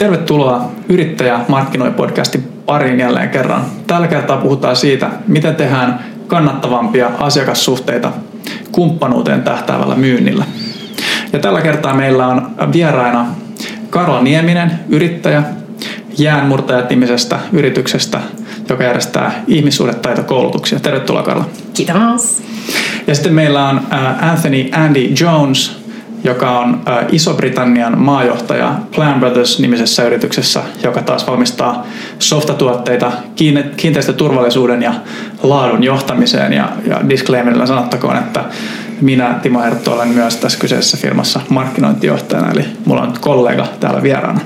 Tervetuloa Yrittäjä markkinoi podcastin pariin jälleen kerran. Tällä kertaa puhutaan siitä, miten tehdään kannattavampia asiakassuhteita kumppanuuteen tähtäävällä myynnillä. Ja tällä kertaa meillä on vieraina Karla Nieminen, yrittäjä, jäänmurtajat-nimisestä yrityksestä, joka järjestää ihmissuhdetaitokoulutuksia. Tervetuloa Karla. Kiitos. Ja sitten meillä on Anthony Andy Jones, joka on Iso-Britannian maajohtaja Plan Brothers-nimisessä yrityksessä, joka taas valmistaa softatuotteita kiinteistöturvallisuuden ja laadun johtamiseen. Ja, ja disclaimerilla sanottakoon, että minä, Timo Herttu, olen myös tässä kyseisessä firmassa markkinointijohtajana, eli mulla on kollega täällä vieraana.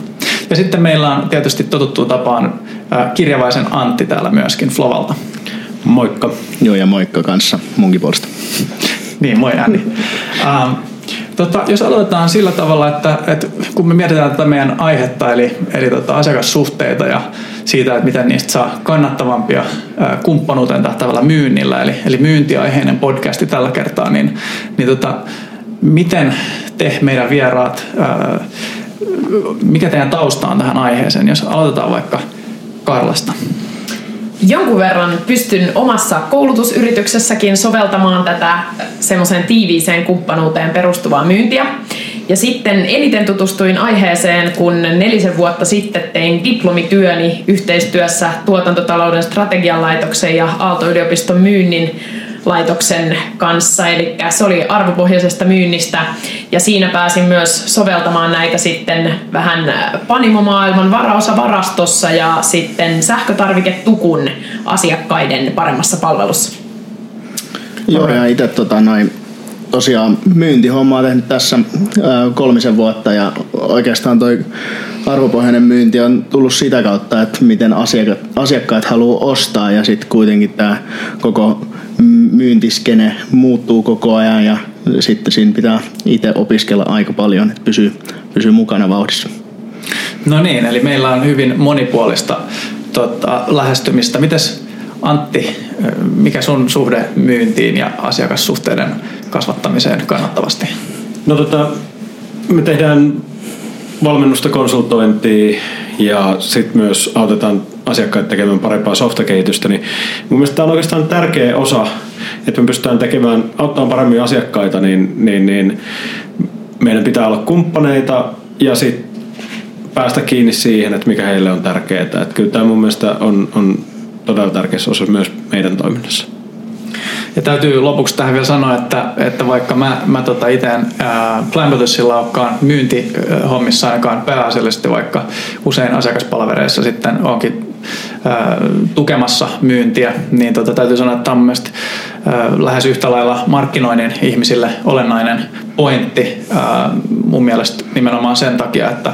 Ja sitten meillä on tietysti totuttu tapaan kirjavaisen Antti täällä myöskin Flovalta. Moikka. Joo, ja moikka kanssa munkin puolesta. niin, moi. Um, Tota, jos aloitetaan sillä tavalla, että, että kun me mietitään tätä meidän aihetta, eli, eli tota, asiakassuhteita ja siitä, että miten niistä saa kannattavampia kumppanuuteen tähtävällä myynnillä, eli, eli myyntiaiheinen podcasti tällä kertaa, niin, niin tota, miten te meidän vieraat, ää, mikä teidän tausta on tähän aiheeseen, jos aloitetaan vaikka Karlasta? Jonkun verran pystyn omassa koulutusyrityksessäkin soveltamaan tätä semmoiseen tiiviiseen kumppanuuteen perustuvaa myyntiä. Ja sitten eniten tutustuin aiheeseen, kun nelisen vuotta sitten tein diplomityöni yhteistyössä tuotantotalouden strategian laitoksen ja Aalto-yliopiston myynnin laitoksen kanssa, eli se oli arvopohjaisesta myynnistä ja siinä pääsin myös soveltamaan näitä sitten vähän panimomaailman varaosavarastossa ja sitten sähkötarviketukun asiakkaiden paremmassa palvelussa. Joo, ja itse tota, noin, tosiaan myyntihommaa tehnyt tässä kolmisen vuotta ja oikeastaan toi arvopohjainen myynti on tullut sitä kautta, että miten asiakkaat, asiakkaat haluaa ostaa ja sitten kuitenkin tämä koko myyntiskene muuttuu koko ajan ja sitten siinä pitää itse opiskella aika paljon, että pysyy, pysyy mukana vauhdissa. No niin, eli meillä on hyvin monipuolista tota, lähestymistä. Mites Antti, mikä sun suhde myyntiin ja asiakassuhteiden kasvattamiseen kannattavasti? No tota, me tehdään valmennusta, konsultointia ja sitten myös autetaan asiakkaita tekemään parempaa softakehitystä, niin mun mielestä tämä on oikeastaan tärkeä osa, että me pystytään tekemään, auttamaan paremmin asiakkaita, niin, niin, niin meidän pitää olla kumppaneita ja sitten päästä kiinni siihen, että mikä heille on tärkeää. Että kyllä tämä mun mielestä on, on todella tärkeä osa myös meidän toiminnassa. Ja täytyy lopuksi tähän vielä sanoa, että, että vaikka mä, mä tota itse Plan Brothersilla olekaan myyntihommissa ainakaan pääasiallisesti, vaikka usein asiakaspalvereissa sitten onkin tukemassa myyntiä, niin tota, täytyy sanoa, että tämä on lähes yhtä lailla markkinoinnin ihmisille olennainen pointti mun mielestä nimenomaan sen takia, että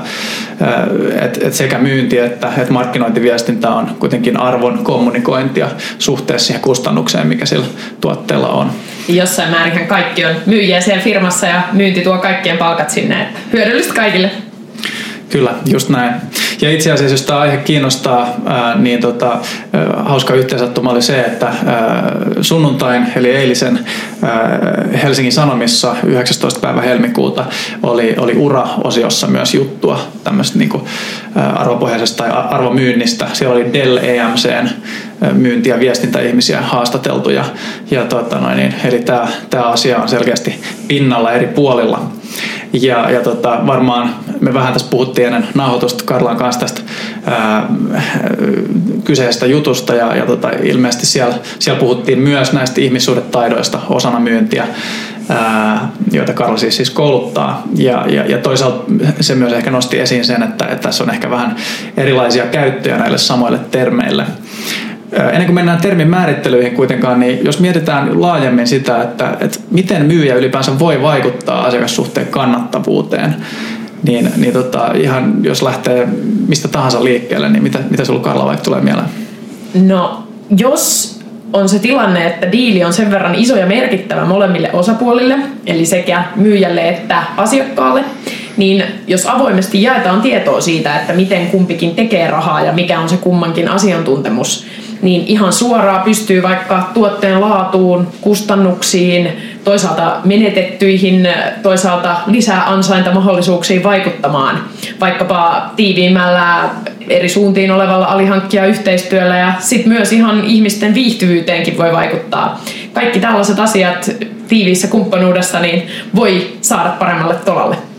et, et sekä myynti että et markkinointiviestintä on kuitenkin arvon kommunikointia suhteessa siihen kustannukseen, mikä sillä tuotteella on. Jossain määrin kaikki on myyjiä siellä firmassa ja myynti tuo kaikkien palkat sinne. Hyödyllistä kaikille. Kyllä, just näin. Ja itse asiassa, jos tämä aihe kiinnostaa, niin tota, hauska yhteensattuma oli se, että sunnuntain eli eilisen Helsingin Sanomissa 19. päivä helmikuuta oli, oli ura-osiossa myös juttua tämmöistä niin arvopohjaisesta tai arvomyynnistä. Siellä oli Dell EMCn myynti- ja viestintäihmisiä haastateltu. Ja, ja tota noin, niin, eli tämä, tämä asia on selkeästi pinnalla eri puolilla. Ja, ja tota, varmaan me vähän tässä puhuttiin ennen nauhoitusta Karlan kanssa tästä ää, kyseisestä jutusta ja, ja tota, ilmeisesti siellä, siellä puhuttiin myös näistä ihmissuhdetaidoista osana myyntiä, joita Karla siis, siis kouluttaa. Ja, ja, ja toisaalta se myös ehkä nosti esiin sen, että, että tässä on ehkä vähän erilaisia käyttöjä näille samoille termeille. Ennen kuin mennään termin määrittelyihin kuitenkaan, niin jos mietitään laajemmin sitä, että, että miten myyjä ylipäänsä voi vaikuttaa asiakassuhteen kannattavuuteen, niin, niin tota, ihan jos lähtee mistä tahansa liikkeelle, niin mitä, mitä sulla Karla vaikka tulee mieleen? No, jos on se tilanne, että diili on sen verran iso ja merkittävä molemmille osapuolille, eli sekä myyjälle että asiakkaalle, niin jos avoimesti jaetaan tietoa siitä, että miten kumpikin tekee rahaa ja mikä on se kummankin asiantuntemus, niin ihan suoraan pystyy vaikka tuotteen laatuun, kustannuksiin, toisaalta menetettyihin, toisaalta lisää ansaintamahdollisuuksiin vaikuttamaan. Vaikkapa tiiviimmällä eri suuntiin olevalla alihankkija yhteistyöllä ja sitten myös ihan ihmisten viihtyvyyteenkin voi vaikuttaa. Kaikki tällaiset asiat tiiviissä kumppanuudessa niin voi saada paremmalle tolalle.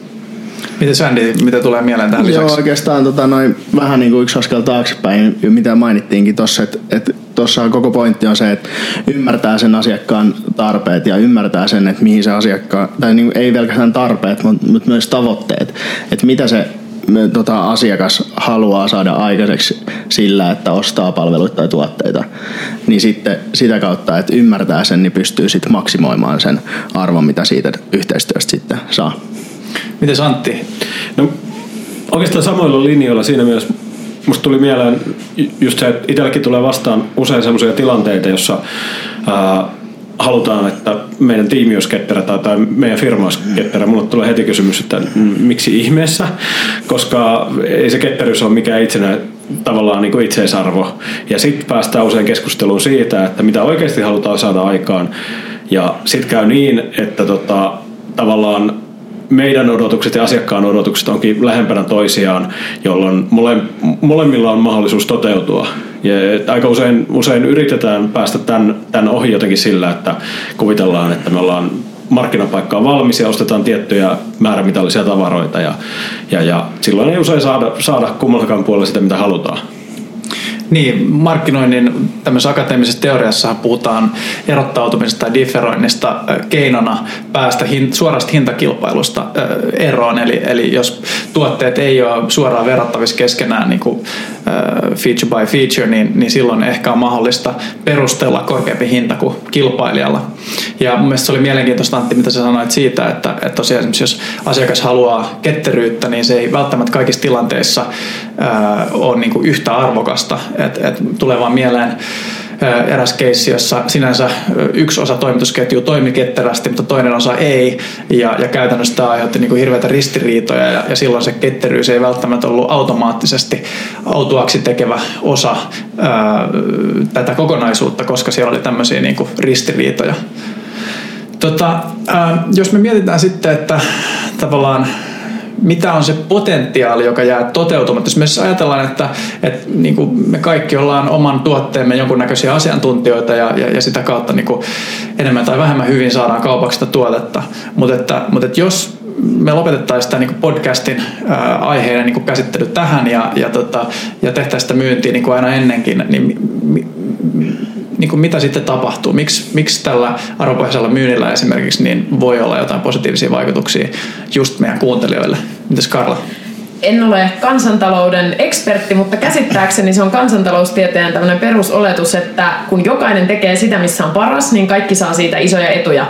Miten Sandy, mitä tulee mieleen tähän lisäksi? Joo, oikeastaan tota, noin, vähän niin kuin yksi askel taaksepäin, mitä mainittiinkin tuossa, että, että tuossa koko pointti on se, että ymmärtää sen asiakkaan tarpeet ja ymmärtää sen, että mihin se asiakkaan, tai niin, ei pelkästään tarpeet, mutta myös tavoitteet, että mitä se tota, asiakas haluaa saada aikaiseksi sillä, että ostaa palveluita tai tuotteita, niin sitten sitä kautta, että ymmärtää sen, niin pystyy sitten maksimoimaan sen arvon, mitä siitä yhteistyöstä sitten saa. Miten Antti? No, oikeastaan samoilla linjoilla siinä mielessä musta tuli mieleen just se, että itselläkin tulee vastaan usein sellaisia tilanteita, jossa ää, halutaan, että meidän tiimi olisi ketterä tai, tai meidän firma olisi ketterä. Mulle tulee heti kysymys, että miksi ihmeessä, koska ei se ketteryys ole mikään itsenä, tavallaan niin kuin itseisarvo. Ja sitten päästään usein keskusteluun siitä, että mitä oikeasti halutaan saada aikaan. Ja sitten käy niin, että tota, tavallaan meidän odotukset ja asiakkaan odotukset onkin lähempänä toisiaan, jolloin mole, molemmilla on mahdollisuus toteutua. Ja aika usein, usein yritetään päästä tämän, tämän ohi jotenkin sillä, että kuvitellaan, että me ollaan markkinapaikka on valmis ja ostetaan tiettyjä määrämitallisia tavaroita ja, ja, ja silloin ei usein saada, saada kummallakaan puolella sitä, mitä halutaan. Niin, markkinoinnin tämmöisessä akateemisessa teoriassa puhutaan erottautumisesta tai differoinnista keinona päästä hin, suorasta hintakilpailusta eroon. Eli, eli jos tuotteet ei ole suoraan verrattavissa keskenään niin kuin feature by feature, niin, niin silloin ehkä on mahdollista perustella korkeampi hinta kuin kilpailijalla. Ja mun mielestä se oli mielenkiintoista Antti, mitä sä sanoit siitä, että, että tosiaan esimerkiksi jos asiakas haluaa ketteryyttä, niin se ei välttämättä kaikissa tilanteissa ää, ole niin kuin yhtä arvokasta. Et, et tulee vaan mieleen eräs keissi, jossa sinänsä yksi osa toimitusketju toimi ketterästi, mutta toinen osa ei. Ja, ja käytännössä tämä aiheutti niin kuin hirveitä ristiriitoja ja, ja silloin se ketteryys ei välttämättä ollut automaattisesti autuaksi tekevä osa ää, tätä kokonaisuutta, koska siellä oli tämmöisiä niin kuin ristiriitoja. Tota, ää, jos me mietitään sitten, että tavallaan mitä on se potentiaali, joka jää toteutumatta. Jos me siis ajatellaan, että, että niin kuin me kaikki ollaan oman tuotteemme jonkunnäköisiä asiantuntijoita ja, ja, ja sitä kautta niin kuin enemmän tai vähemmän hyvin saadaan kaupaksi sitä tuotetta, mutta, että, mutta että jos me lopetettaisiin tämä niin podcastin ää, aiheiden niin käsittely tähän ja, ja, tota, ja tehtäisiin sitä myyntiä niin kuin aina ennenkin, niin mi, niin kuin mitä sitten tapahtuu? Miks, miksi tällä arvopohjaisella myynnillä esimerkiksi niin voi olla jotain positiivisia vaikutuksia just meidän kuuntelijoille? Mitäs Karla? en ole kansantalouden ekspertti, mutta käsittääkseni se on kansantaloustieteen tämmöinen perusoletus, että kun jokainen tekee sitä, missä on paras, niin kaikki saa siitä isoja etuja.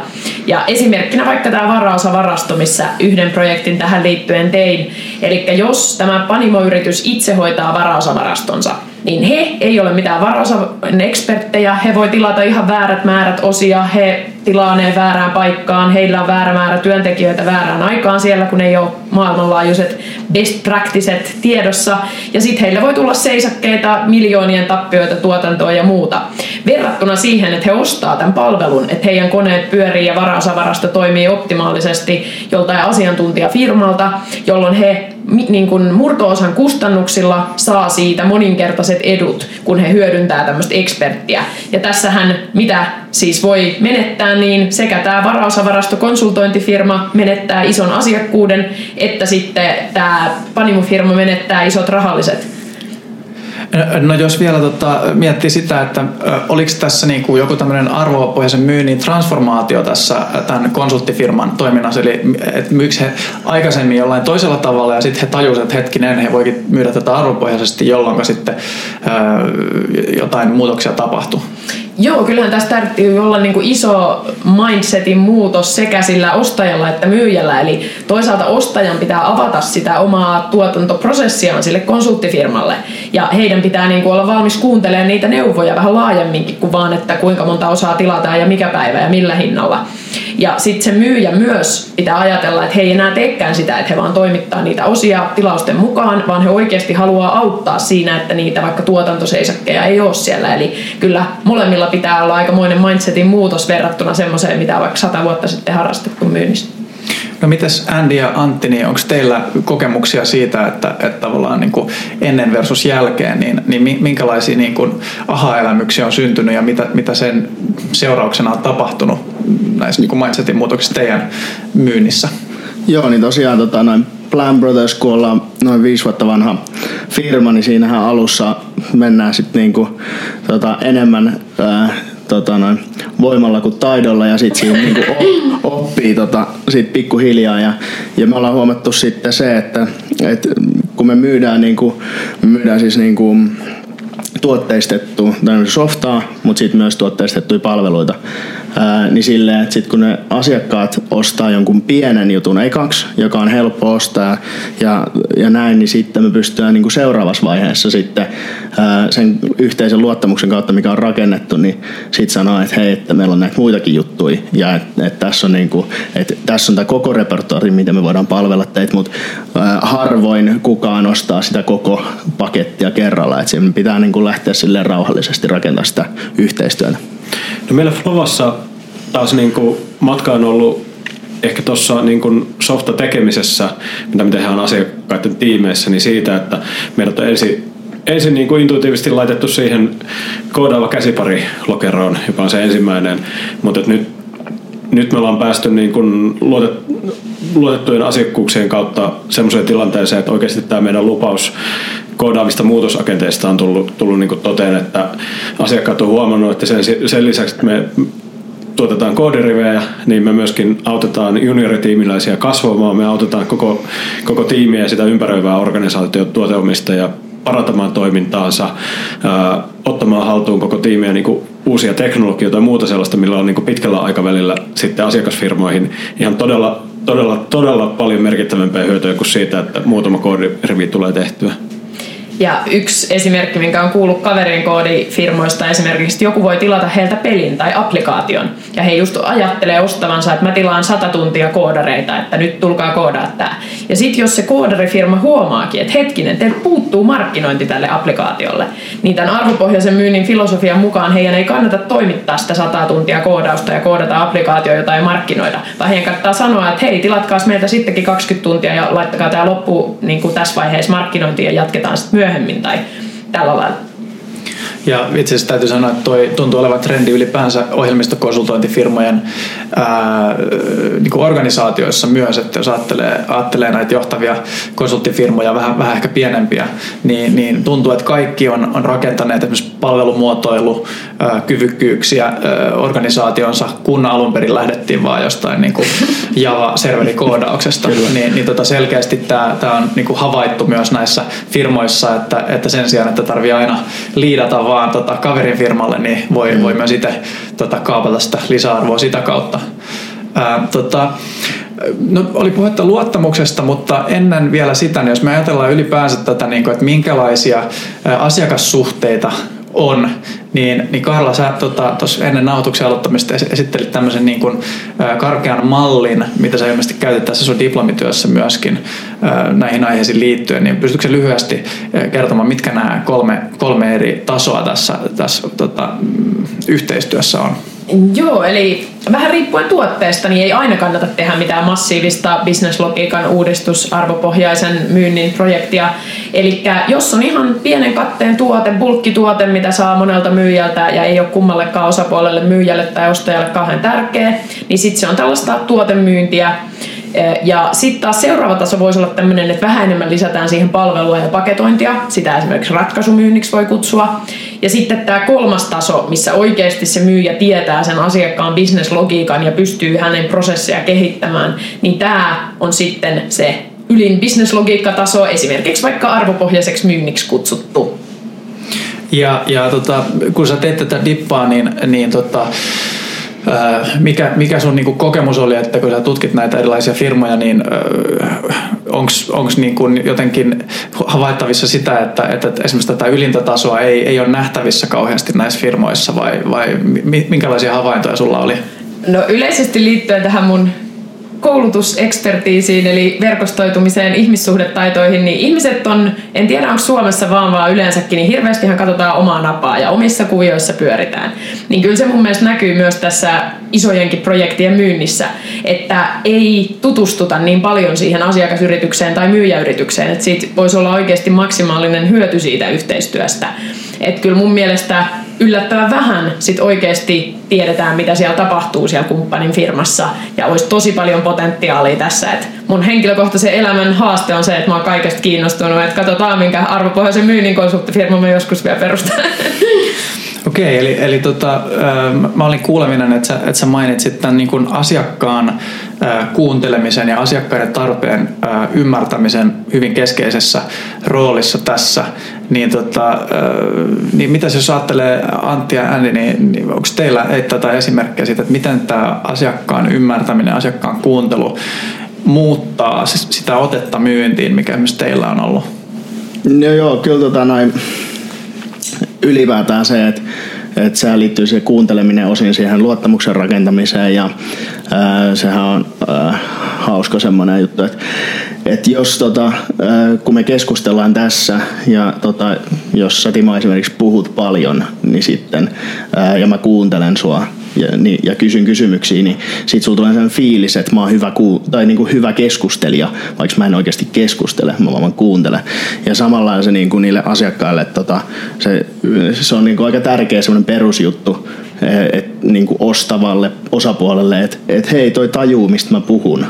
Ja esimerkkinä vaikka tämä varaosavarasto, missä yhden projektin tähän liittyen tein. Eli jos tämä panimoyritys itse hoitaa varaosavarastonsa, niin he ei ole mitään varaosan eksperttejä, he voi tilata ihan väärät määrät osia, he tilaa ne väärään paikkaan, heillä on väärä määrä työntekijöitä väärään aikaan siellä, kun ei ole maailmanlaajuiset best practices tiedossa. Ja sitten heillä voi tulla seisakkeita, miljoonien tappioita, tuotantoa ja muuta. Verrattuna siihen, että he ostaa tämän palvelun, että heidän koneet pyörii ja varaosavarasto toimii optimaalisesti joltain asiantuntijafirmalta, jolloin he niin kuin murtoosan kustannuksilla saa siitä moninkertaiset edut, kun he hyödyntää tämmöistä eksperttiä. Ja tässähän mitä siis voi menettää, niin sekä tämä varaosavarastokonsultointifirma menettää ison asiakkuuden, että sitten tämä panimufirma menettää isot rahalliset No jos vielä tota, miettii sitä, että oliko tässä niin kuin joku tämmöinen arvopohjaisen myynnin transformaatio tässä tämän konsulttifirman toiminnassa, eli että myykö he aikaisemmin jollain toisella tavalla ja sitten he tajusivat, että hetkinen, he voikin myydä tätä arvopohjaisesti, jolloin sitten ää, jotain muutoksia tapahtuu. Joo, kyllähän tästä täytyy olla niin kuin iso mindsetin muutos sekä sillä ostajalla että myyjällä. Eli toisaalta ostajan pitää avata sitä omaa tuotantoprosessiaan sille konsulttifirmalle. Ja heidän pitää niin kuin olla valmis kuuntelemaan niitä neuvoja vähän laajemminkin kuin vaan, että kuinka monta osaa tilataan ja mikä päivä ja millä hinnalla. Ja sitten se myyjä myös pitää ajatella, että he ei enää teekään sitä, että he vaan toimittaa niitä osia tilausten mukaan, vaan he oikeasti haluaa auttaa siinä, että niitä vaikka tuotantoseisakkeja ei ole siellä. Eli kyllä molemmilla pitää olla aikamoinen mindsetin muutos verrattuna semmoiseen, mitä vaikka sata vuotta sitten harrastettu myynnissä. No mites Andy ja Antti, niin onko teillä kokemuksia siitä, että, että tavallaan niin kuin ennen versus jälkeen, niin, niin minkälaisia niin kuin aha-elämyksiä on syntynyt ja mitä, mitä sen seurauksena on tapahtunut näissä niin kuin mindsetin muutoksissa teidän myynnissä? Joo, niin tosiaan tota, noin Plan Brothers, kun ollaan noin viisi vuotta vanha firma, niin siinähän alussa mennään sitten niinku, tota, enemmän ää, tota noin, voimalla kuin taidolla ja sitten siinä niinku oppii tota, sit pikkuhiljaa. Ja, ja me ollaan huomattu sitten se, että et kun me myydään, niinku, me myydään siis niinku, tuotteistettu softaa, mutta sitten myös tuotteistettuja palveluita ää, niin silleen, että sit kun ne asiakkaat ostaa jonkun pienen jutun ekaksi, joka on helppo ostaa ja, ja näin, niin sitten me pystytään niin kuin seuraavassa vaiheessa sitten ää, sen yhteisen luottamuksen kautta, mikä on rakennettu, niin sitten sanoa, että hei, että meillä on näitä muitakin juttuja ja että et tässä on, niin kuin, että tässä on tämä koko repertuari, miten me voidaan palvella teitä, mutta harvoin kukaan ostaa sitä koko pakettia kerralla, että pitää niin kuin lähteä silleen rauhallisesti rakentamaan sitä yhteistyötä. No meillä Flovassa taas niin kuin matka on ollut ehkä tuossa niin softa tekemisessä, mitä me tehdään asiakkaiden tiimeissä, niin siitä, että meidät on ensin ensin niin kuin intuitiivisesti laitettu siihen koodaava käsipari lokeroon, joka on se ensimmäinen, mutta nyt, nyt me ollaan päästy niin kuin luotet, luotettujen asiakkuuksien kautta semmoiseen tilanteeseen, että oikeasti tämä meidän lupaus koodaavista muutosagenteista on tullut, tullut niin toteen, että asiakkaat on huomannut, että sen, sen lisäksi, että me tuotetaan koodirivejä, niin me myöskin autetaan junioritiimiläisiä kasvamaan, me autetaan koko, koko tiimiä ja sitä ympäröivää organisaatiotuoteomista ja parantamaan toimintaansa, ää, ottamaan haltuun koko tiimiä niin uusia teknologioita ja muuta sellaista, millä on niin pitkällä aikavälillä sitten asiakasfirmoihin ihan todella, todella, todella paljon merkittävämpää hyötyä kuin siitä, että muutama koodirivi tulee tehtyä. Ja yksi esimerkki, minkä on kuullut kaverin koodifirmoista esimerkiksi, että joku voi tilata heiltä pelin tai applikaation. Ja he just ajattelee ostavansa, että mä tilaan sata tuntia koodareita, että nyt tulkaa koodaa tää. Ja sitten jos se koodarifirma huomaakin, että hetkinen, teiltä puuttuu markkinointi tälle applikaatiolle, niin tämän arvopohjaisen myynnin filosofian mukaan heidän ei kannata toimittaa sitä sata tuntia koodausta ja koodata applikaatio, jota ei markkinoida. Vaan heidän kannattaa sanoa, että hei, tilatkaa meiltä sittenkin 20 tuntia ja laittakaa tämä loppu niin kuin tässä vaiheessa markkinointiin ja jatketaan sitten myöhemmin tai tällä lailla. Ja itse asiassa täytyy sanoa, että toi tuntuu olevan trendi ylipäänsä ohjelmistokonsultointifirmojen ää, niin kuin organisaatioissa myös, että jos ajattelee, ajattelee näitä johtavia konsulttifirmoja, vähän, vähän ehkä pienempiä, niin, niin tuntuu, että kaikki on, on rakentaneet esimerkiksi palvelumuotoilu, ää, kyvykkyyksiä ää, organisaationsa, kun alun perin lähdettiin vaan jostain niin kuin Java-serverikoodauksesta. niin, niin tota selkeästi tämä, on niin kuin havaittu myös näissä firmoissa, että, että sen sijaan, että tarvii aina liidata vaan tota kaverin firmalle, niin voi, mm. voi myös itse tota, kaapata sitä lisäarvoa sitä kautta. Ää, tota, No, oli puhetta luottamuksesta, mutta ennen vielä sitä, niin jos me ajatellaan ylipäänsä tätä, niin kuin, että minkälaisia asiakassuhteita on, niin, niin Karla, sä tuossa tota, ennen nautuksen aloittamista esittelit tämmöisen niin kuin, ä, karkean mallin, mitä sä ilmeisesti käytit tässä sun diplomityössä myöskin ä, näihin aiheisiin liittyen, niin pystytkö lyhyesti kertomaan, mitkä nämä kolme, kolme eri tasoa tässä, tässä tota, mm, yhteistyössä on? Joo, eli vähän riippuen tuotteesta, niin ei aina kannata tehdä mitään massiivista bisneslogiikan uudistusarvopohjaisen myynnin projektia. Eli jos on ihan pienen katteen tuote, bulkkituote, mitä saa monelta myyjältä ja ei ole kummallekaan osapuolelle, myyjälle tai ostajalle kauhean tärkeä, niin sitten se on tällaista tuotemyyntiä, ja sitten taas seuraava taso voisi olla tämmöinen, että vähän enemmän lisätään siihen palvelua ja paketointia. Sitä esimerkiksi ratkaisumyynniksi voi kutsua. Ja sitten tämä kolmas taso, missä oikeasti se myyjä tietää sen asiakkaan bisneslogiikan ja pystyy hänen prosesseja kehittämään, niin tämä on sitten se ylin bisneslogiikkataso, esimerkiksi vaikka arvopohjaiseksi myynniksi kutsuttu. Ja, ja tota, kun sä teet tätä dippaa, niin, niin tota, mikä, mikä sun niinku kokemus oli, että kun sä tutkit näitä erilaisia firmoja, niin onko niinku jotenkin havaittavissa sitä, että, että esimerkiksi tätä ylintä tasoa ei, ei ole nähtävissä kauheasti näissä firmoissa vai, vai minkälaisia havaintoja sulla oli? No yleisesti liittyen tähän mun koulutusekspertiisiin eli verkostoitumiseen, ihmissuhdetaitoihin, niin ihmiset on, en tiedä onko Suomessa vaan vaan yleensäkin, niin hirveästihan katsotaan omaa napaa ja omissa kuvioissa pyöritään. Niin kyllä se mun mielestä näkyy myös tässä isojenkin projektien myynnissä, että ei tutustuta niin paljon siihen asiakasyritykseen tai myyjäyritykseen, että siitä voisi olla oikeasti maksimaalinen hyöty siitä yhteistyöstä. Että kyllä mun mielestä yllättävän vähän sit oikeasti tiedetään, mitä siellä tapahtuu siellä kumppanin firmassa. Ja olisi tosi paljon potentiaalia tässä. Et mun henkilökohtaisen elämän haaste on se, että mä oon kaikesta kiinnostunut. Että katsotaan, minkä arvopohjaisen myynnin konsulttifirma mä joskus vielä perustan. Okei, eli, eli tota, mä olin kuuleminen, että sä, että sä mainitsit tämän niin kuin asiakkaan kuuntelemisen ja asiakkaiden tarpeen ymmärtämisen hyvin keskeisessä roolissa tässä. Niin, tota, niin mitä jos ajattelee Antti ja Andy, niin, niin onko teillä tätä esimerkkejä siitä, että miten tämä asiakkaan ymmärtäminen, asiakkaan kuuntelu muuttaa sitä otetta myyntiin, mikä myös teillä on ollut? No joo, kyllä tota noin, ylipäätään se, että että sehän liittyy siihen kuunteleminen osin siihen luottamuksen rakentamiseen ja ää, sehän on ää, hauska semmoinen juttu, että et jos tota, ää, kun me keskustellaan tässä ja tota, jos sä Timo esimerkiksi puhut paljon, niin sitten ää, ja mä kuuntelen sua ja, niin, ja kysyn kysymyksiä, niin sit sulla tulee sellainen fiilis, että mä oon hyvä, ku, tai niin kuin hyvä keskustelija, vaikka mä en oikeasti keskustele, mä vaan kuuntelen. Ja samalla se niin kuin niille asiakkaille, tota, se, se on niin kuin aika tärkeä semmoinen perusjuttu, et, niin kuin ostavalle osapuolelle, että et, hei toi tajuu, mistä mä puhun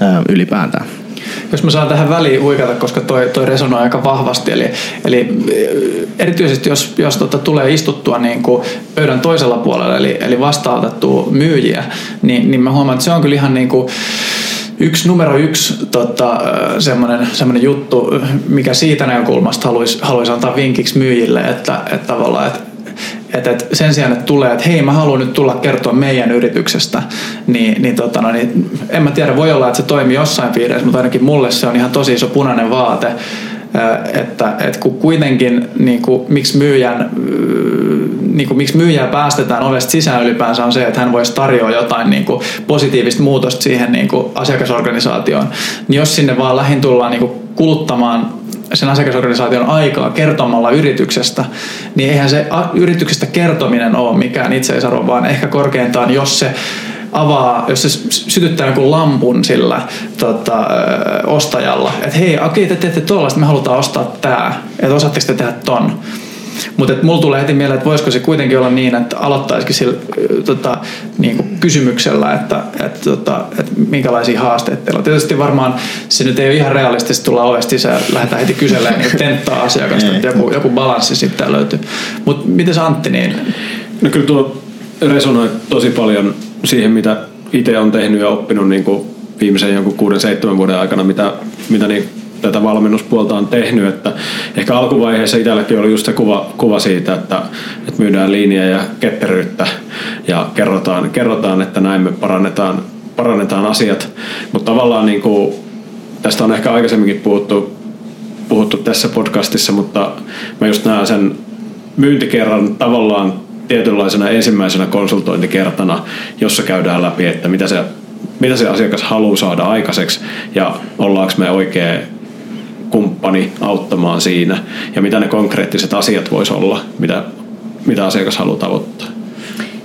ää, ylipäätään jos mä saan tähän väliin huikata, koska toi, toi resonoi aika vahvasti. Eli, eli erityisesti jos, jos tota, tulee istuttua niin kuin pöydän toisella puolella, eli, eli vastaanotettua myyjiä, niin, niin mä huomaan, että se on kyllä ihan niin kuin, yksi numero yksi tota, semmoinen, semmoinen juttu, mikä siitä näkökulmasta haluaisi, haluaisi antaa vinkiksi myyjille, että, että tavallaan, että että, että sen sijaan, että tulee, että hei mä haluan nyt tulla kertoa meidän yrityksestä, niin, niin, tota, no, niin en mä tiedä, voi olla, että se toimii jossain piirissä, mutta ainakin mulle se on ihan tosi iso punainen vaate, että, että kun kuitenkin niin kuin, miksi myyjän niin kuin, miksi myyjää päästetään ovesta sisään ylipäänsä on se, että hän voisi tarjoa jotain niin kuin, positiivista muutosta siihen niin kuin, asiakasorganisaatioon. Niin jos sinne vaan lähin tullaan niin kuin, kuluttamaan sen asiakasorganisaation aikaa kertomalla yrityksestä, niin eihän se yrityksestä kertominen ole mikään itseisarvo, vaan ehkä korkeintaan, jos se avaa, jos se sytyttää jonkun lampun sillä tota, ostajalla, että hei, okei, te teette tuollaista, me halutaan ostaa tämä, että osaatteko te tehdä ton. Mutta mulla tulee heti mieleen, että voisiko se kuitenkin olla niin, että aloittaisikin sillä tota, niin kuin kysymyksellä, että, että, tota, että minkälaisia haasteita teillä on. Tietysti varmaan se nyt ei ole ihan realistisesti tulla ovesta sisään ja lähdetään heti kyselemään niin tenttaa asiakasta, että joku, joku balanssi sitten löytyy. Mutta miten Antti, niin... No kyllä tuo resonoi tosi paljon siihen, mitä itse on tehnyt ja oppinut niin kuin viimeisen jonkun kuuden, seitsemän vuoden aikana, mitä, mitä niin tätä valmennuspuolta on tehnyt, että ehkä alkuvaiheessa itselläkin oli just se kuva, kuva siitä, että, että myydään linjaa ja ketteryyttä ja kerrotaan, kerrotaan, että näin me parannetaan, parannetaan asiat, mutta tavallaan niin kuin, tästä on ehkä aikaisemminkin puhuttu, puhuttu tässä podcastissa, mutta mä just näen sen myyntikerran tavallaan tietynlaisena ensimmäisenä konsultointikertana, jossa käydään läpi, että mitä se, mitä se asiakas haluaa saada aikaiseksi ja ollaanko me oikein kumppani auttamaan siinä ja mitä ne konkreettiset asiat voisi olla, mitä, mitä asiakas haluaa tavoittaa.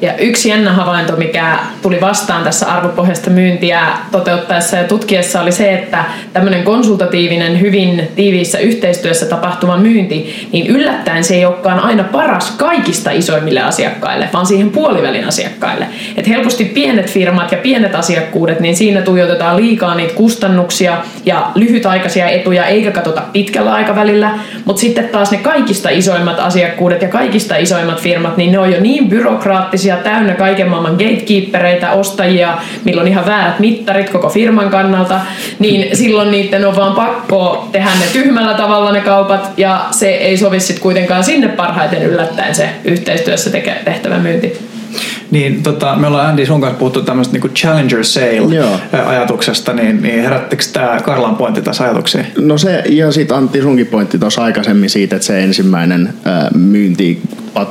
Ja yksi jännä havainto, mikä tuli vastaan tässä arvopohjaista myyntiä toteuttaessa ja tutkiessa oli se, että tämmöinen konsultatiivinen, hyvin tiiviissä yhteistyössä tapahtuva myynti, niin yllättäen se ei olekaan aina paras kaikista isoimmille asiakkaille, vaan siihen puolivälin asiakkaille. Et helposti pienet firmat ja pienet asiakkuudet, niin siinä tuijotetaan liikaa niitä kustannuksia ja lyhytaikaisia etuja, eikä katsota pitkällä aikavälillä. Mutta sitten taas ne kaikista isoimmat asiakkuudet ja kaikista isoimmat firmat, niin ne on jo niin byrokraattisia, täynnä kaiken maailman gatekeepereitä, ostajia, milloin on ihan väärät mittarit koko firman kannalta, niin silloin niiden on vaan pakko tehdä ne tyhmällä tavalla ne kaupat, ja se ei sovi sitten kuitenkaan sinne parhaiten yllättäen se yhteistyössä tehtävä myynti. Niin, tota, me ollaan Andy sun kanssa puhuttu tämmöistä niinku Challenger Sale-ajatuksesta, niin, niin herättikö tämä Karlan pointti tässä ajatuksia? No se, ja sitten Antti sunkin pointti tuossa aikaisemmin siitä, että se ensimmäinen myynti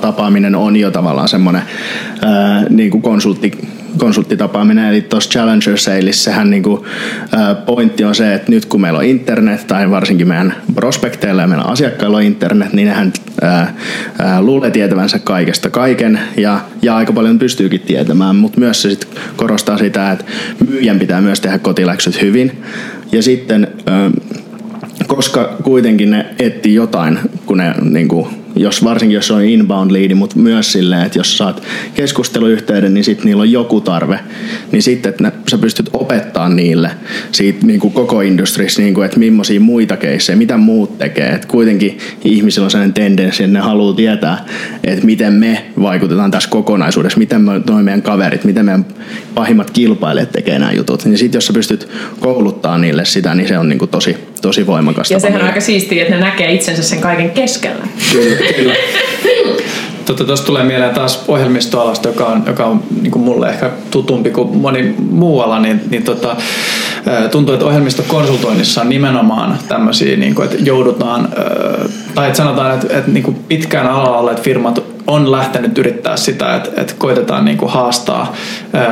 tapaaminen on jo tavallaan semmoinen niin kuin konsultti konsulttitapaaminen, eli tuossa Challenger Sales, sehän niinku, pointti on se, että nyt kun meillä on internet, tai varsinkin meidän prospekteilla ja meidän asiakkailla on internet, niin nehän ää, ää, luulee tietävänsä kaikesta kaiken, ja, ja aika paljon pystyykin tietämään, mutta myös se sit korostaa sitä, että myyjän pitää myös tehdä kotiläksyt hyvin, ja sitten koska kuitenkin ne etti jotain, kun ne niin kuin, jos, varsinkin jos on inbound leadi, mutta myös silleen, että jos saat keskusteluyhteyden, niin sitten niillä on joku tarve, niin sitten, että sä pystyt opettaa niille siitä niin kuin koko industrissa, niin kuin, että millaisia muita keissejä, mitä muut tekee. Että kuitenkin ihmisillä on sellainen tendenssi, että ne haluaa tietää, että miten me vaikutetaan tässä kokonaisuudessa, miten me, noi meidän kaverit, miten meidän pahimmat kilpailijat tekee nämä jutut. Niin sitten jos sä pystyt kouluttaa niille sitä, niin se on niin kuin tosi, tosi voimakasta. Ja sehän on aika siistiä, että ne näkee itsensä sen kaiken keskellä. Kyllä, kyllä. Tuosta tuosta tulee mieleen taas ohjelmistoalasta, joka on, joka on niin kuin mulle ehkä tutumpi kuin moni muualla, niin, niin tota, tuntuu, että ohjelmistokonsultoinnissa on nimenomaan tämmöisiä, niin kuin, että joudutaan, tai että sanotaan, että, että niin kuin pitkään alalla olleet firmat on lähtenyt yrittää sitä, että, että koitetaan niin kuin haastaa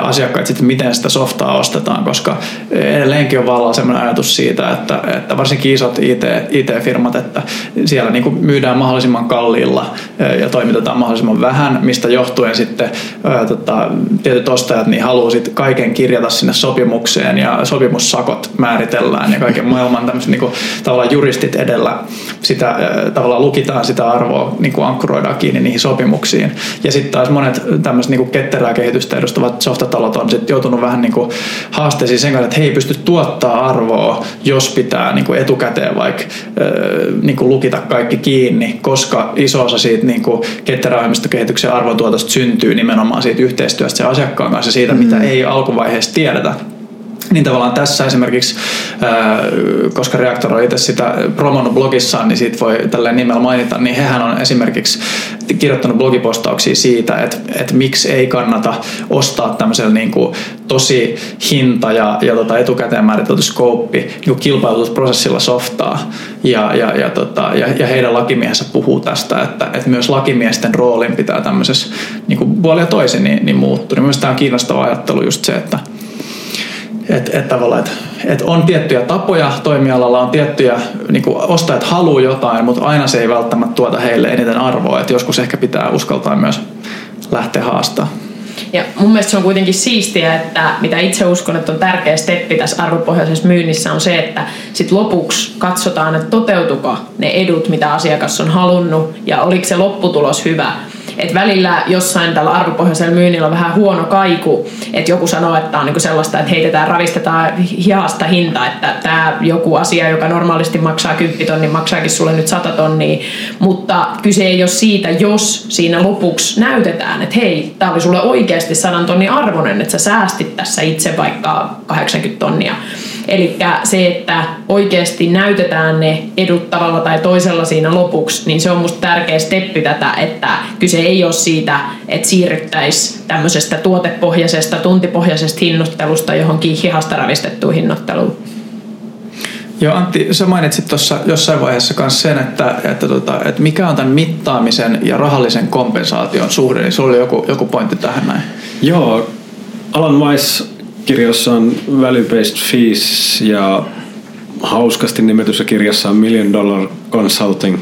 asiakkaita sitten, miten sitä softaa ostetaan, koska edelleenkin on vallalla sellainen ajatus siitä, että, että varsinkin isot IT, IT-firmat, että siellä niin kuin myydään mahdollisimman kalliilla ja toimitetaan mahdollisimman vähän, mistä johtuen sitten ää, tota, tietyt ostajat niin haluaa kaiken kirjata sinne sopimukseen ja sopimussakot määritellään ja kaiken maailman tämmöiset niin kuin, tavallaan juristit edellä sitä ää, tavallaan lukitaan sitä arvoa, niin kuin ankkuroidaan kiinni niihin sopimuksiin. Ja sitten taas monet tämmöiset niin ketterää kehitystä edustavat softatalot on sitten joutunut vähän niin kuin haasteisiin sen kanssa, että he ei pysty tuottaa arvoa, jos pitää niin kuin etukäteen vaikka niin kuin lukita kaikki kiinni, koska iso osa siitä niin kuin ketteräohjelmistokehityksen arvontuotosta syntyy nimenomaan siitä yhteistyöstä sen asiakkaan kanssa siitä, mm. mitä ei alkuvaiheessa tiedetä niin tavallaan tässä esimerkiksi, koska Reaktor on itse sitä promonnut blogissaan, niin siitä voi tällä nimellä mainita, niin hehän on esimerkiksi kirjoittanut blogipostauksia siitä, että, että miksi ei kannata ostaa tämmöisellä niin kuin tosi hinta ja, ja tota etukäteen määritelty skouppi niin kilpailutusprosessilla softaa. Ja, ja, ja, tota, ja, ja heidän lakimiehensä puhuu tästä, että, että myös lakimiesten roolin pitää tämmöisessä niin kuin ja toisin niin, niin muuttua. Niin mielestäni tämä on kiinnostava ajattelu just se, että, että et tavallaan, että et on tiettyjä tapoja toimialalla, on tiettyjä, niin kuin ostajat haluaa jotain, mutta aina se ei välttämättä tuota heille eniten arvoa. Että joskus ehkä pitää uskaltaa myös lähteä haastaa. Ja mun mielestä se on kuitenkin siistiä, että mitä itse uskon, että on tärkeä steppi tässä arvopohjaisessa myynnissä on se, että sit lopuksi katsotaan, että toteutuko ne edut, mitä asiakas on halunnut ja oliko se lopputulos hyvä. Et välillä jossain tällä arvopohjaisella myynnillä on vähän huono kaiku, että joku sanoo, että on niinku sellaista, että heitetään, ravistetaan hihasta hinta, että tämä joku asia, joka normaalisti maksaa 10 tonnia, maksaakin sulle nyt 100 tonnia, mutta kyse ei ole siitä, jos siinä lopuksi näytetään, että hei, tämä oli sulle oikeasti 100 tonnia arvoinen, että sä säästit tässä itse vaikka 80 tonnia Eli se, että oikeasti näytetään ne edut tavalla tai toisella siinä lopuksi, niin se on musta tärkeä steppi tätä, että kyse ei ole siitä, että siirryttäisiin tämmöisestä tuotepohjaisesta, tuntipohjaisesta hinnoittelusta johonkin hihasta ravistettuun hinnoitteluun. Joo, Antti, sä mainitsit tuossa jossain vaiheessa myös sen, että, että, tota, että mikä on tämän mittaamisen ja rahallisen kompensaation suhde, niin sulla oli joku, joku pointti tähän näin. Joo, Alan Weiss kirjassaan Value-Based Fees ja hauskasti nimetyssä kirjassaan Million Dollar Consulting,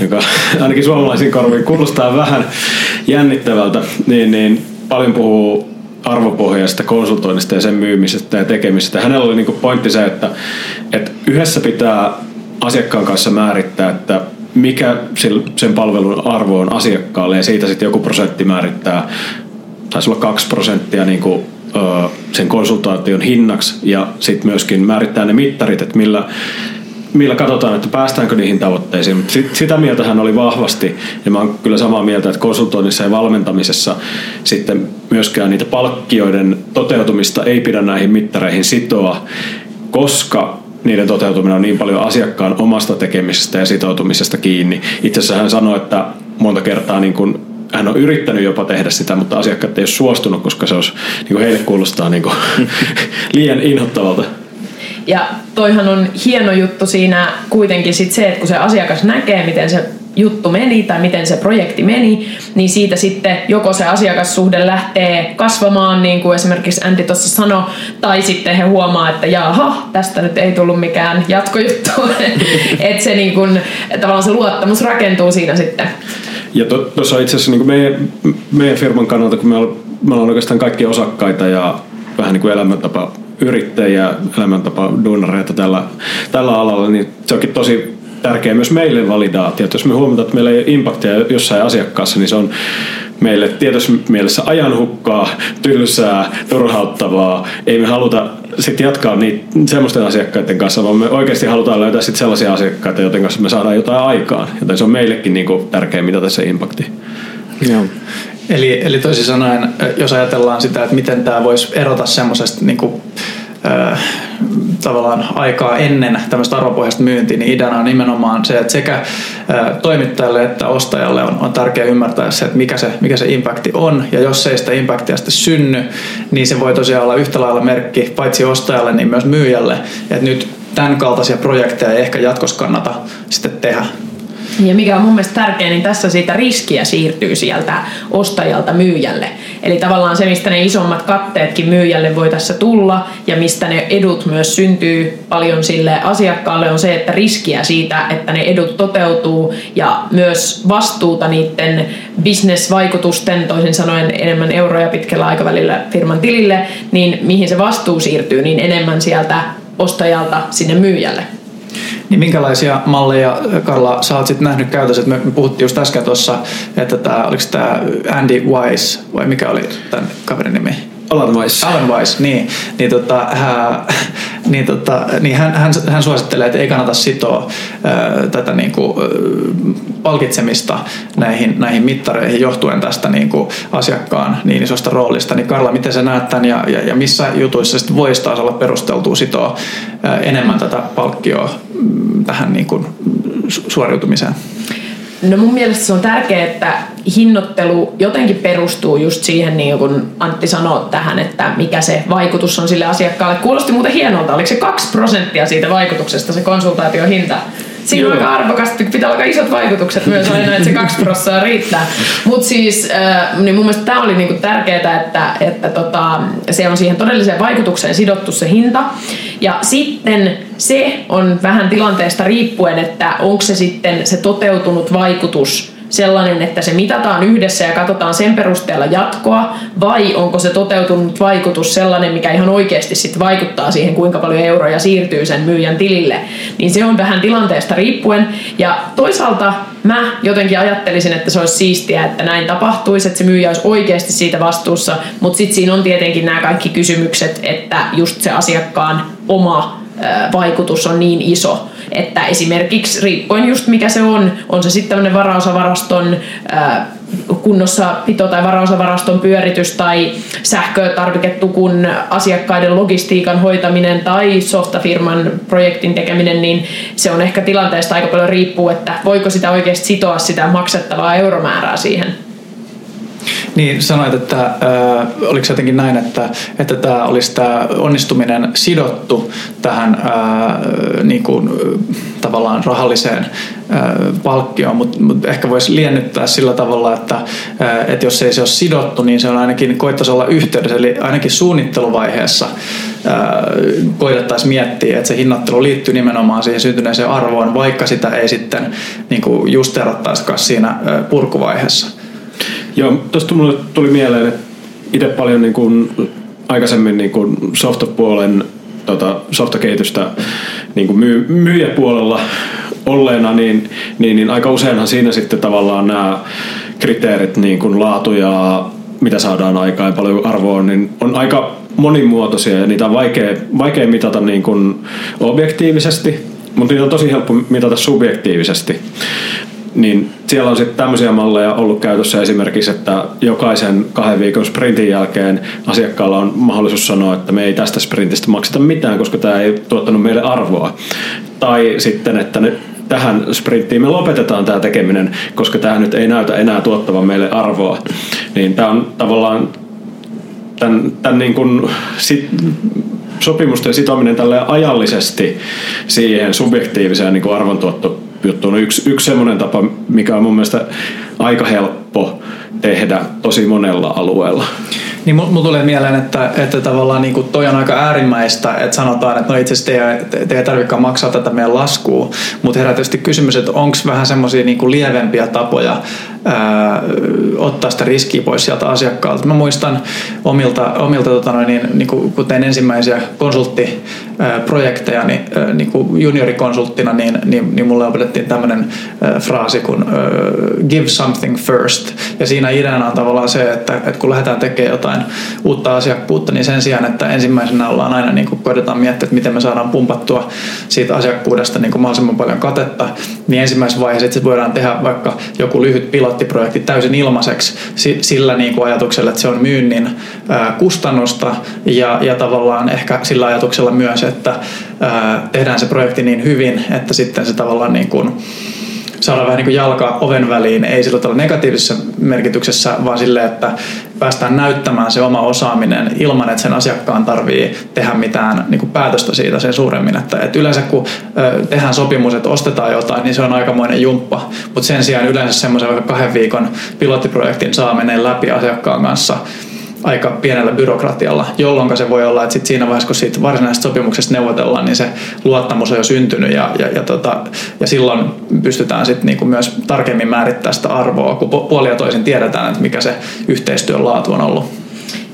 joka ainakin suomalaisiin korviin kuulostaa vähän jännittävältä, niin, niin paljon puhuu arvopohjaisesta konsultoinnista ja sen myymisestä ja tekemisestä. Hänellä oli niin pointti se, että, että yhdessä pitää asiakkaan kanssa määrittää, että mikä sen palvelun arvo on asiakkaalle ja siitä sitten joku prosentti määrittää, taisi olla kaksi prosenttia niin kuin sen konsultaation hinnaksi ja sitten myöskin määrittää ne mittarit, että millä, millä katsotaan, että päästäänkö niihin tavoitteisiin. Mutta sit, sitä mieltä hän oli vahvasti, ja mä oon kyllä samaa mieltä, että konsultoinnissa ja valmentamisessa sitten myöskään niitä palkkioiden toteutumista ei pidä näihin mittareihin sitoa, koska niiden toteutuminen on niin paljon asiakkaan omasta tekemisestä ja sitoutumisesta kiinni. Itse asiassa hän sanoi, että monta kertaa niin kun hän on yrittänyt jopa tehdä sitä, mutta asiakkaat ei ole suostunut, koska se olisi, niin heille kuulostaa niin kuin, liian inhottavalta. Ja toihan on hieno juttu siinä kuitenkin sit se, että kun se asiakas näkee, miten se juttu meni tai miten se projekti meni, niin siitä sitten joko se asiakassuhde lähtee kasvamaan, niin kuin esimerkiksi Andy tuossa sanoi, tai sitten he huomaa, että jaha, tästä nyt ei tullut mikään jatkojuttu. että se niin kuin, tavallaan se luottamus rakentuu siinä sitten. Ja tuossa to, itse asiassa niin meidän, meidän firman kannalta, kun me ollaan, me ollaan oikeastaan kaikki osakkaita ja vähän niin kuin elämäntapa yrittäjiä, elämäntapa duunareita tällä, tällä alalla, niin se onkin tosi tärkeä myös meille validaatio. Että jos me huomataan, että meillä ei ole impaktia jossain asiakkaassa, niin se on meille tietyssä mielessä ajanhukkaa, tylsää, turhauttavaa. Ei me haluta sitten jatkaa niitä, semmoisten asiakkaiden kanssa, vaan me oikeasti halutaan löytää sit sellaisia asiakkaita, joiden kanssa me saadaan jotain aikaan. Joten se on meillekin niinku tärkeä mitata se impakti. Joo. Eli, eli toisin sanoen, jos ajatellaan sitä, että miten tämä voisi erota semmoisesta tavallaan aikaa ennen tämmöistä arvopohjaista myyntiä, niin ideana on nimenomaan se, että sekä toimittajalle että ostajalle on, on tärkeää ymmärtää se, että mikä se, mikä se impakti on, ja jos ei sitä impaktia sitten synny, niin se voi tosiaan olla yhtä lailla merkki paitsi ostajalle, niin myös myyjälle, että nyt tämän kaltaisia projekteja ei ehkä jatkossa kannata sitten tehdä. Ja mikä on mun mielestä tärkeää, niin tässä siitä riskiä siirtyy sieltä ostajalta myyjälle. Eli tavallaan se, mistä ne isommat katteetkin myyjälle voi tässä tulla ja mistä ne edut myös syntyy paljon sille asiakkaalle on se, että riskiä siitä, että ne edut toteutuu ja myös vastuuta niiden bisnesvaikutusten, toisin sanoen enemmän euroja pitkällä aikavälillä firman tilille, niin mihin se vastuu siirtyy, niin enemmän sieltä ostajalta sinne myyjälle. Niin minkälaisia malleja, Karla, sä oot sitten nähnyt käytössä? Me, puhuttiin just äsken tuossa, että tämä, oliko tämä Andy Wise, vai mikä oli tämän kaverin nimi? Alan Weiss, niin. Niin, tota, hän, niin, tota, niin hän, hän, hän suosittelee, että ei kannata sitoa ää, tätä niin kuin, palkitsemista näihin, näihin mittareihin johtuen tästä niin kuin, asiakkaan niin isosta roolista. Niin Karla, miten sä näet tämän ja, ja, ja missä jutuissa sitten voisi taas olla perusteltua sitoa ää, enemmän tätä palkkioa mm, tähän niin kuin, suoriutumiseen? No mun mielestä se on tärkeää, että hinnoittelu jotenkin perustuu just siihen, niin kuin Antti sanoi tähän, että mikä se vaikutus on sille asiakkaalle. Kuulosti muuten hienolta, oliko se 2 prosenttia siitä vaikutuksesta se konsultaatiohinta? Siinä on aika arvokasta, pitää olla isot vaikutukset myös aina, että se kaksi prosenttia riittää. Mutta siis, äh, niin mun mielestä tämä oli niinku tärkeää, että, että tota, se on siihen todelliseen vaikutukseen sidottu se hinta. Ja sitten se on vähän tilanteesta riippuen, että onko se sitten se toteutunut vaikutus sellainen, että se mitataan yhdessä ja katsotaan sen perusteella jatkoa, vai onko se toteutunut vaikutus sellainen, mikä ihan oikeasti sit vaikuttaa siihen, kuinka paljon euroja siirtyy sen myyjän tilille, niin se on vähän tilanteesta riippuen. Ja toisaalta mä jotenkin ajattelisin, että se olisi siistiä, että näin tapahtuisi, että se myyjä olisi oikeasti siitä vastuussa, mutta sitten siinä on tietenkin nämä kaikki kysymykset, että just se asiakkaan oma vaikutus on niin iso, että esimerkiksi riippuen just mikä se on, on se sitten tämmöinen varaosavaraston kunnossa pito- tai varaosavaraston pyöritys tai sähkötarviketukun asiakkaiden logistiikan hoitaminen tai softafirman projektin tekeminen, niin se on ehkä tilanteesta aika paljon riippuu, että voiko sitä oikeasti sitoa sitä maksettavaa euromäärää siihen. Niin sanoit, että äh, oliko jotenkin näin, että, että tämä olisi tämä onnistuminen sidottu tähän äh, niin kuin, tavallaan rahalliseen äh, palkkioon, mutta mut ehkä voisi liennyttää sillä tavalla, että, äh, että jos ei se ole sidottu, niin se on ainakin koittaisi olla yhteydessä, eli ainakin suunnitteluvaiheessa äh, koitettaisiin miettiä, että se hinnoittelu liittyy nimenomaan siihen syntyneeseen arvoon, vaikka sitä ei sitten niin kuin justerattaisikaan siinä purkuvaiheessa. Joo, tuosta mulle tuli mieleen, että itse paljon niin kuin aikaisemmin niin kuin softapuolen tota, softakehitystä niin kuin myy, myyjäpuolella olleena, niin, niin, niin aika useinhan siinä sitten tavallaan nämä kriteerit, niin kuin laatu ja mitä saadaan aikaan ja paljon arvoa, niin on aika monimuotoisia ja niitä on vaikea, vaikea mitata niin kuin objektiivisesti, mutta niitä on tosi helppo mitata subjektiivisesti niin siellä on sitten tämmöisiä malleja ollut käytössä esimerkiksi, että jokaisen kahden viikon sprintin jälkeen asiakkaalla on mahdollisuus sanoa, että me ei tästä sprintistä makseta mitään, koska tämä ei tuottanut meille arvoa. Tai sitten, että ne, tähän sprinttiin me lopetetaan tämä tekeminen, koska tämä nyt ei näytä enää tuottavan meille arvoa. Niin tämä on tavallaan tämän, tämän niin kuin sit, sopimusten sitominen tälle ajallisesti siihen subjektiiviseen niin kuin arvontuottojuttuun on yksi, yksi semmoinen tapa, mikä on mun mielestä aika helppo tehdä tosi monella alueella. Niin mulla tulee mieleen, että, että tavallaan niin kuin toi on aika äärimmäistä, että sanotaan, että no itse asiassa te, te ei tarvitsekaan maksaa tätä meidän laskua, mutta herää tietysti kysymys, että onko vähän semmoisia niin lievempiä tapoja ää, ottaa sitä riskiä pois sieltä asiakkaalta. Mä muistan omilta, omilta tota noin, niin, niin kuin, kun tein ensimmäisiä konsulttiprojekteja, niin, niin kuin juniorikonsulttina, niin, niin, niin mulle opetettiin tämmöinen fraasi kuin give something first. Ja siinä ideana on tavallaan se, että, että kun lähdetään tekemään jotain uutta asiakkuutta, niin sen sijaan, että ensimmäisenä ollaan aina niin kuin koitetaan miettiä, että miten me saadaan pumpattua siitä asiakkuudesta niin kuin mahdollisimman paljon katetta, niin ensimmäisessä vaiheessa itse voidaan tehdä vaikka joku lyhyt pilottiprojekti täysin ilmaiseksi sillä niin kuin ajatuksella, että se on myynnin kustannusta ja, ja tavallaan ehkä sillä ajatuksella myös, että tehdään se projekti niin hyvin, että sitten se tavallaan niin kuin saada vähän niin kuin jalka oven väliin, ei sillä tavalla negatiivisessa merkityksessä, vaan sille, että päästään näyttämään se oma osaaminen ilman, että sen asiakkaan tarvii tehdä mitään niin kuin päätöstä siitä sen suuremmin. Että, että yleensä kun tehdään sopimus, että ostetaan jotain, niin se on aikamoinen jumppa, mutta sen sijaan yleensä semmoisen kahden viikon pilottiprojektin saa menee läpi asiakkaan kanssa aika pienellä byrokratialla, jolloin se voi olla, että sit siinä vaiheessa, kun siitä varsinaisesta sopimuksesta neuvotellaan, niin se luottamus on jo syntynyt ja, ja, ja, tota, ja silloin pystytään sitten niinku myös tarkemmin määrittämään sitä arvoa, kun puoli ja toisin tiedetään, että mikä se yhteistyön laatu on ollut.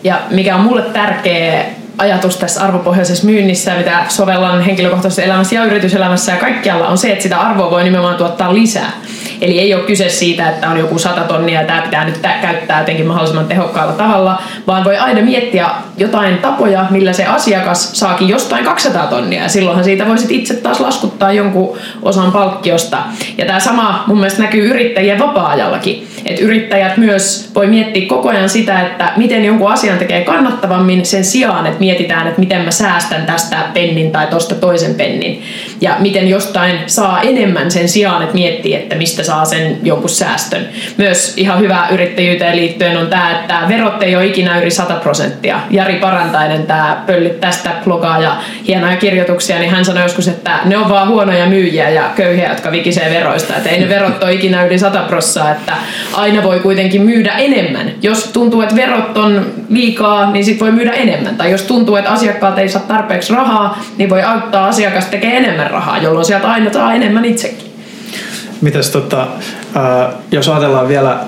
Ja mikä on mulle tärkeä ajatus tässä arvopohjaisessa myynnissä, mitä sovellan henkilökohtaisessa elämässä ja yrityselämässä ja kaikkialla, on se, että sitä arvoa voi nimenomaan tuottaa lisää. Eli ei ole kyse siitä, että on joku sata tonnia ja tämä pitää nyt käyttää jotenkin mahdollisimman tehokkaalla tavalla, vaan voi aina miettiä jotain tapoja, millä se asiakas saakin jostain 200 tonnia ja silloinhan siitä voisit itse taas laskuttaa jonkun osan palkkiosta. Ja tämä sama mun mielestä näkyy yrittäjien vapaa-ajallakin. Että yrittäjät myös voi miettiä koko ajan sitä, että miten jonkun asian tekee kannattavammin sen sijaan, että mietitään, että miten mä säästän tästä pennin tai tosta toisen pennin. Ja miten jostain saa enemmän sen sijaan, että miettii, että mistä saa sen jonkun säästön. Myös ihan hyvä yrittäjyyteen liittyen on tämä, että verot ei ole ikinä yli 100 prosenttia. Jari Parantainen, tämä pöllit tästä blogaa ja hienoja kirjoituksia, niin hän sanoi joskus, että ne on vaan huonoja myyjiä ja köyhiä, jotka vikisee veroista. Että ei ne verot ole ikinä yli 100 prosenttia, että aina voi kuitenkin myydä enemmän. Jos tuntuu, että verot on liikaa, niin sit voi myydä enemmän. Tai jos tuntuu, että asiakkaat ei saa tarpeeksi rahaa, niin voi auttaa asiakas tekemään enemmän rahaa, jolloin sieltä aina saa enemmän itsekin. Mites tota, jos ajatellaan vielä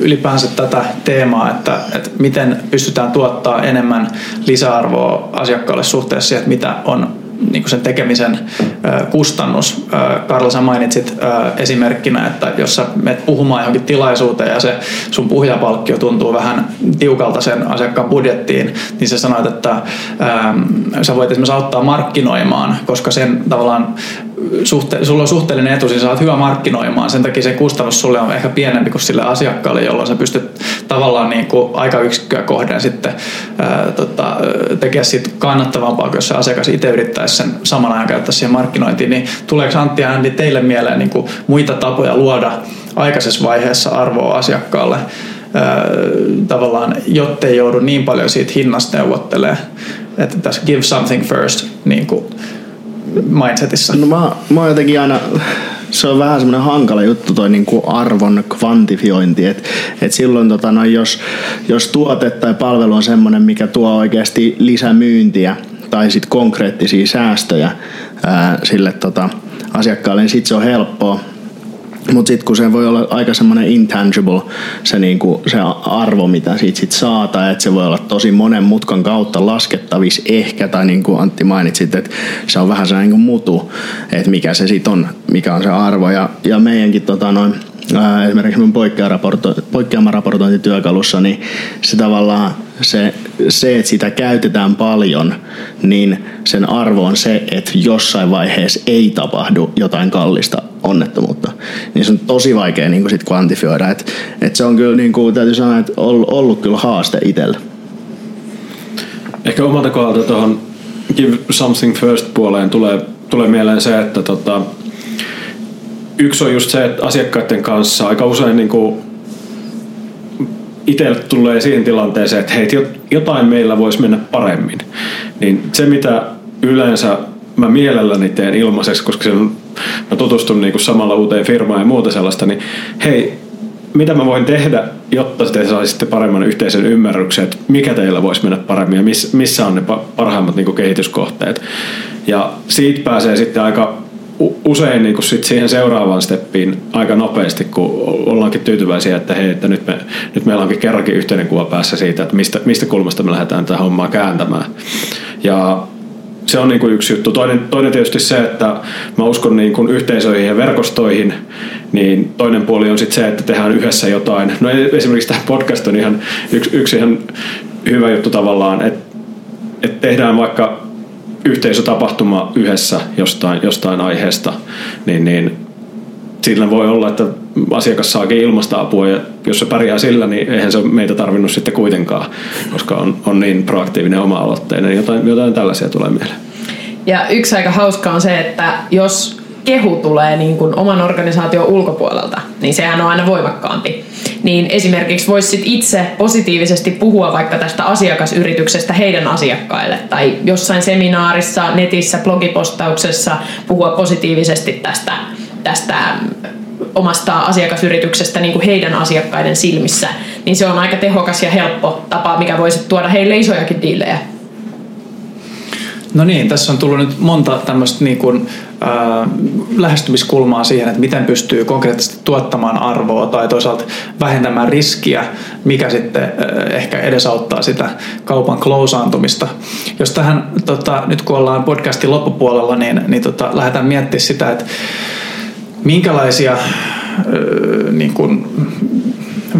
ylipäänsä tätä teemaa, että, että miten pystytään tuottaa enemmän lisäarvoa asiakkaalle suhteessa siihen, että mitä on niin kuin sen tekemisen kustannus. Karla, sä mainitsit esimerkkinä, että jos sä menet puhumaan johonkin tilaisuuteen ja se sun puhujapalkkio tuntuu vähän tiukalta sen asiakkaan budjettiin, niin sä sanoit, että sä voit esimerkiksi auttaa markkinoimaan, koska sen tavallaan suhte, sulla on suhteellinen etu, siis sä hyvä markkinoimaan, sen takia se kustannus sulle on ehkä pienempi kuin sille asiakkaalle, jolloin sä pystyt tavallaan niin kuin aikayksikköä kohden sitten ää, tota, tekemään siitä kannattavampaa, jos se asiakas itse yrittäisi sen saman ajan käyttää siihen markkinointiin, niin tuleeko Antti ja Andy teille mieleen niin kuin muita tapoja luoda aikaisessa vaiheessa arvoa asiakkaalle, tavallaan, jottei joudu niin paljon siitä hinnasta neuvottelemaan, että tässä give something first, niin kuin, mindsetissä? No mä, mä oon jotenkin aina, se on vähän semmoinen hankala juttu toi niin kuin arvon kvantifiointi, että et silloin tota, no, jos, jos tuote tai palvelu on semmoinen, mikä tuo oikeasti lisämyyntiä tai sit konkreettisia säästöjä ää, sille tota, asiakkaalle, niin sit se on helppoa mutta sitten kun se voi olla aika semmoinen intangible, se, niinku, se arvo, mitä siitä sit saa, tai että se voi olla tosi monen mutkan kautta laskettavissa ehkä, tai niin kuin Antti mainitsit, että se on vähän sellainen niin mutu, että mikä se sitten on, mikä on se arvo. Ja, ja meidänkin tota, noin, esimerkiksi mun poikkeamaraportointityökalussa, niin se tavallaan se, se, että sitä käytetään paljon, niin sen arvo on se, että jossain vaiheessa ei tapahdu jotain kallista onnettomuutta. Niin se on tosi vaikea niin kuin sit kvantifioida. Et, et se on kyllä, niin kuin, täytyy sanoa, että ollut, ollut kyllä haaste itsellä. Ehkä omalta kohdalta tuohon Give Something First puoleen tulee, tulee mieleen se, että tota, yksi on just se, että asiakkaiden kanssa aika usein niin kuin itselle tulee siihen tilanteeseen, että hei, jotain meillä voisi mennä paremmin, niin se mitä yleensä mä mielelläni teen ilmaiseksi, koska se on, mä tutustun niin kuin samalla uuteen firmaan ja muuta sellaista, niin hei, mitä mä voin tehdä, jotta te saisitte paremman yhteisen ymmärryksen, että mikä teillä voisi mennä paremmin ja missä on ne parhaimmat niin kuin kehityskohteet. Ja siitä pääsee sitten aika usein niin sit siihen seuraavaan steppiin aika nopeasti, kun ollaankin tyytyväisiä, että hei, että nyt, me, nyt meillä onkin kerrankin yhteinen kuva päässä siitä, että mistä, mistä kulmasta me lähdetään tätä hommaa kääntämään. Ja se on niin kuin yksi juttu. Toinen, toinen tietysti se, että mä uskon niin kuin yhteisöihin ja verkostoihin, niin toinen puoli on sitten se, että tehdään yhdessä jotain. No esimerkiksi tämä podcast on ihan yksi, yksi ihan hyvä juttu tavallaan, että, että tehdään vaikka yhteisötapahtuma yhdessä jostain, jostain aiheesta, niin, niin sillä voi olla, että asiakas saakin ilmasta apua ja jos se pärjää sillä, niin eihän se ole meitä tarvinnut sitten kuitenkaan, koska on, on niin proaktiivinen oma-aloitteinen. Jotain, jotain tällaisia tulee mieleen. Ja yksi aika hauska on se, että jos kehu tulee niin kuin oman organisaation ulkopuolelta, niin sehän on aina voimakkaampi. Niin esimerkiksi voisi itse positiivisesti puhua vaikka tästä asiakasyrityksestä heidän asiakkaille tai jossain seminaarissa, netissä, blogipostauksessa puhua positiivisesti tästä, tästä omasta asiakasyrityksestä niin kuin heidän asiakkaiden silmissä, niin se on aika tehokas ja helppo tapa, mikä voisi tuoda heille isojakin diilejä. No niin, tässä on tullut nyt monta tämmöistä niin kuin, äh, lähestymiskulmaa siihen, että miten pystyy konkreettisesti tuottamaan arvoa tai toisaalta vähentämään riskiä, mikä sitten äh, ehkä edesauttaa sitä kaupan klousaantumista. Jos tähän, tota, nyt kun ollaan podcastin loppupuolella, niin, niin tota, lähdetään miettimään sitä, että minkälaisia äh, niin kuin,